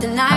the night.